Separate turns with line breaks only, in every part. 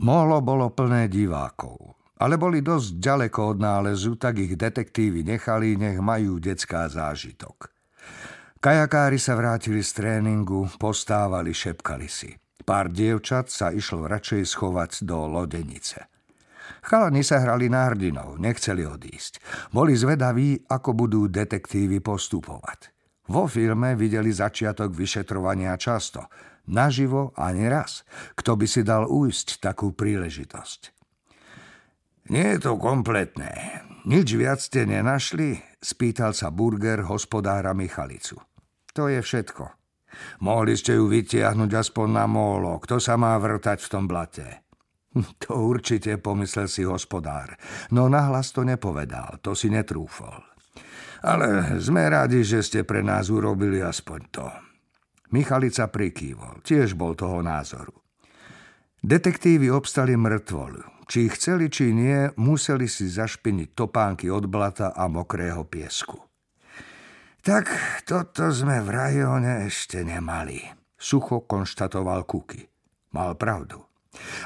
Molo bolo plné divákov, ale boli dosť ďaleko od nálezu, tak ich detektívy nechali, nech majú detská zážitok. Kajakári sa vrátili z tréningu, postávali, šepkali si. Pár dievčat sa išlo radšej schovať do lodenice. Chalani sa hrali na hrdinov, nechceli odísť. Boli zvedaví, ako budú detektívy postupovať. Vo filme videli začiatok vyšetrovania často – Naživo ani raz. Kto by si dal újsť takú príležitosť? Nie je to kompletné. Nič viac ste nenašli? Spýtal sa Burger hospodára Michalicu. To je všetko. Mohli ste ju vytiahnuť aspoň na mólo. Kto sa má vrtať v tom blate? To určite, pomyslel si hospodár. No nahlas to nepovedal, to si netrúfol. Ale sme rádi, že ste pre nás urobili aspoň to. Michalica prikývol, tiež bol toho názoru. Detektívy obstali mŕtvolu. Či chceli, či nie, museli si zašpiniť topánky od blata a mokrého piesku. Tak toto sme v rajone ešte nemali, sucho konštatoval Kuky. Mal pravdu.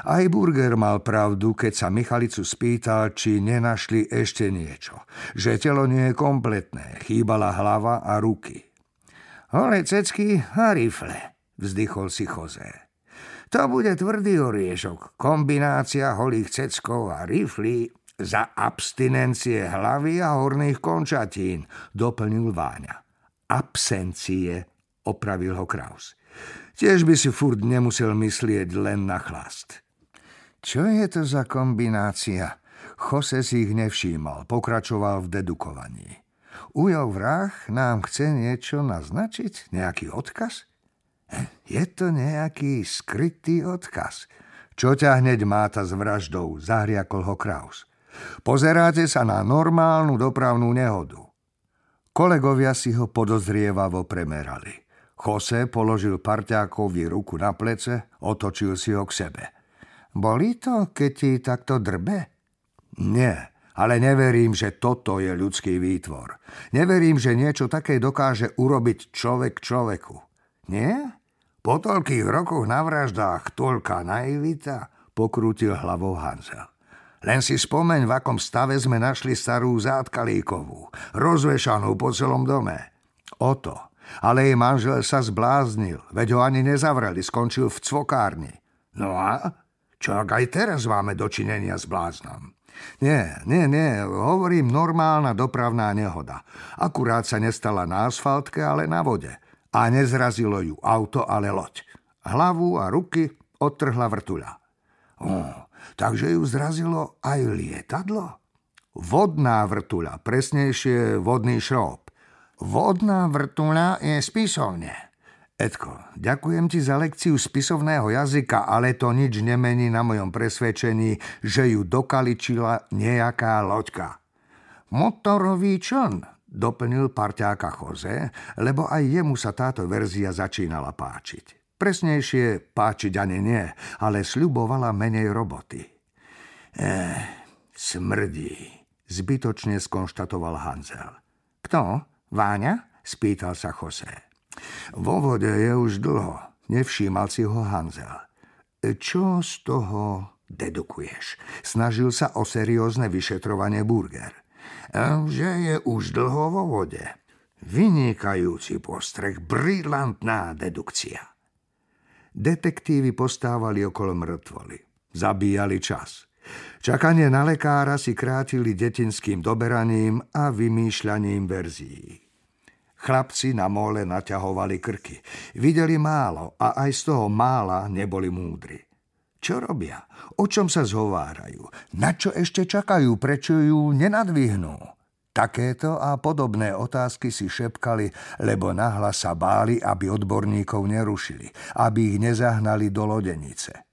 Aj Burger mal pravdu, keď sa Michalicu spýtal, či nenašli ešte niečo. Že telo nie je kompletné, chýbala hlava a ruky. Holé cecky a rifle, vzdychol si Jose. To bude tvrdý oriešok, kombinácia holých ceckov a riflí za abstinencie hlavy a horných končatín, doplnil Váňa. Absencie, opravil ho Kraus. Tiež by si furt nemusel myslieť len na chlast. Čo je to za kombinácia? Jose si ich nevšímal, pokračoval v dedukovaní. Ujo vrah nám chce niečo naznačiť? Nejaký odkaz? Je to nejaký skrytý odkaz. Čo ťa hneď máta s vraždou, zahriakol ho Kraus. Pozeráte sa na normálnu dopravnú nehodu. Kolegovia si ho podozrievavo premerali. Jose položil parťákovi ruku na plece, otočil si ho k sebe. Boli to, keď ti takto drbe? Nie, ale neverím, že toto je ľudský výtvor. Neverím, že niečo také dokáže urobiť človek človeku. Nie? Po toľkých rokoch na vraždách toľká naivita, pokrútil hlavou Hanzel. Len si spomeň, v akom stave sme našli starú zátkalíkovú, rozvešanú po celom dome. O to. Ale jej manžel sa zbláznil, veď ho ani nezavreli, skončil v cvokárni. No a? Čo ak aj teraz máme dočinenia s bláznom? Nie, nie, nie, hovorím normálna dopravná nehoda. Akurát sa nestala na asfaltke, ale na vode. A nezrazilo ju auto, ale loď. Hlavu a ruky odtrhla vrtuľa. Oh, takže ju zrazilo aj lietadlo? Vodná vrtuľa, presnejšie vodný šrób. Vodná vrtuľa je spisovne. Edko, ďakujem ti za lekciu spisovného jazyka, ale to nič nemení na mojom presvedčení, že ju dokaličila nejaká loďka. Motorový čln, doplnil parťáka Jose, lebo aj jemu sa táto verzia začínala páčiť. Presnejšie páčiť ani nie, ale sľubovala menej roboty. Eh, smrdí, zbytočne skonštatoval Hanzel. Kto? Váňa? spýtal sa Jose. Vo vode je už dlho, nevšímal si ho Hanzel. Čo z toho dedukuješ? Snažil sa o seriózne vyšetrovanie Burger. Že je už dlho vo vode. Vynikajúci postreh, brilantná dedukcia. Detektívy postávali okolo mŕtvoly. Zabíjali čas. Čakanie na lekára si krátili detinským doberaním a vymýšľaním verzií. Chlapci na mole naťahovali krky. Videli málo a aj z toho mála neboli múdri. Čo robia? O čom sa zhovárajú? Na čo ešte čakajú? Prečo ju nenadvihnú? Takéto a podobné otázky si šepkali, lebo nahlas sa báli, aby odborníkov nerušili, aby ich nezahnali do lodenice.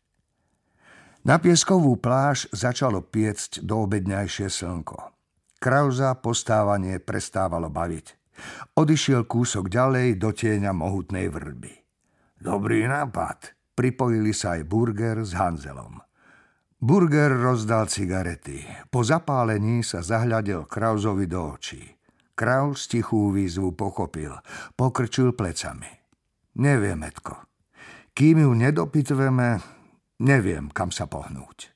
Na pieskovú pláž začalo piecť do obedňajšie slnko. Krauza postávanie prestávalo baviť. Odišiel kúsok ďalej do tieňa mohutnej vrby. Dobrý nápad, pripojili sa aj Burger s Hanzelom. Burger rozdal cigarety. Po zapálení sa zahľadil Krauzovi do očí. Kraus tichú výzvu pochopil. Pokrčil plecami. Neviem, Etko. Kým ju nedopitveme, Neviem, kam sa pohnúť.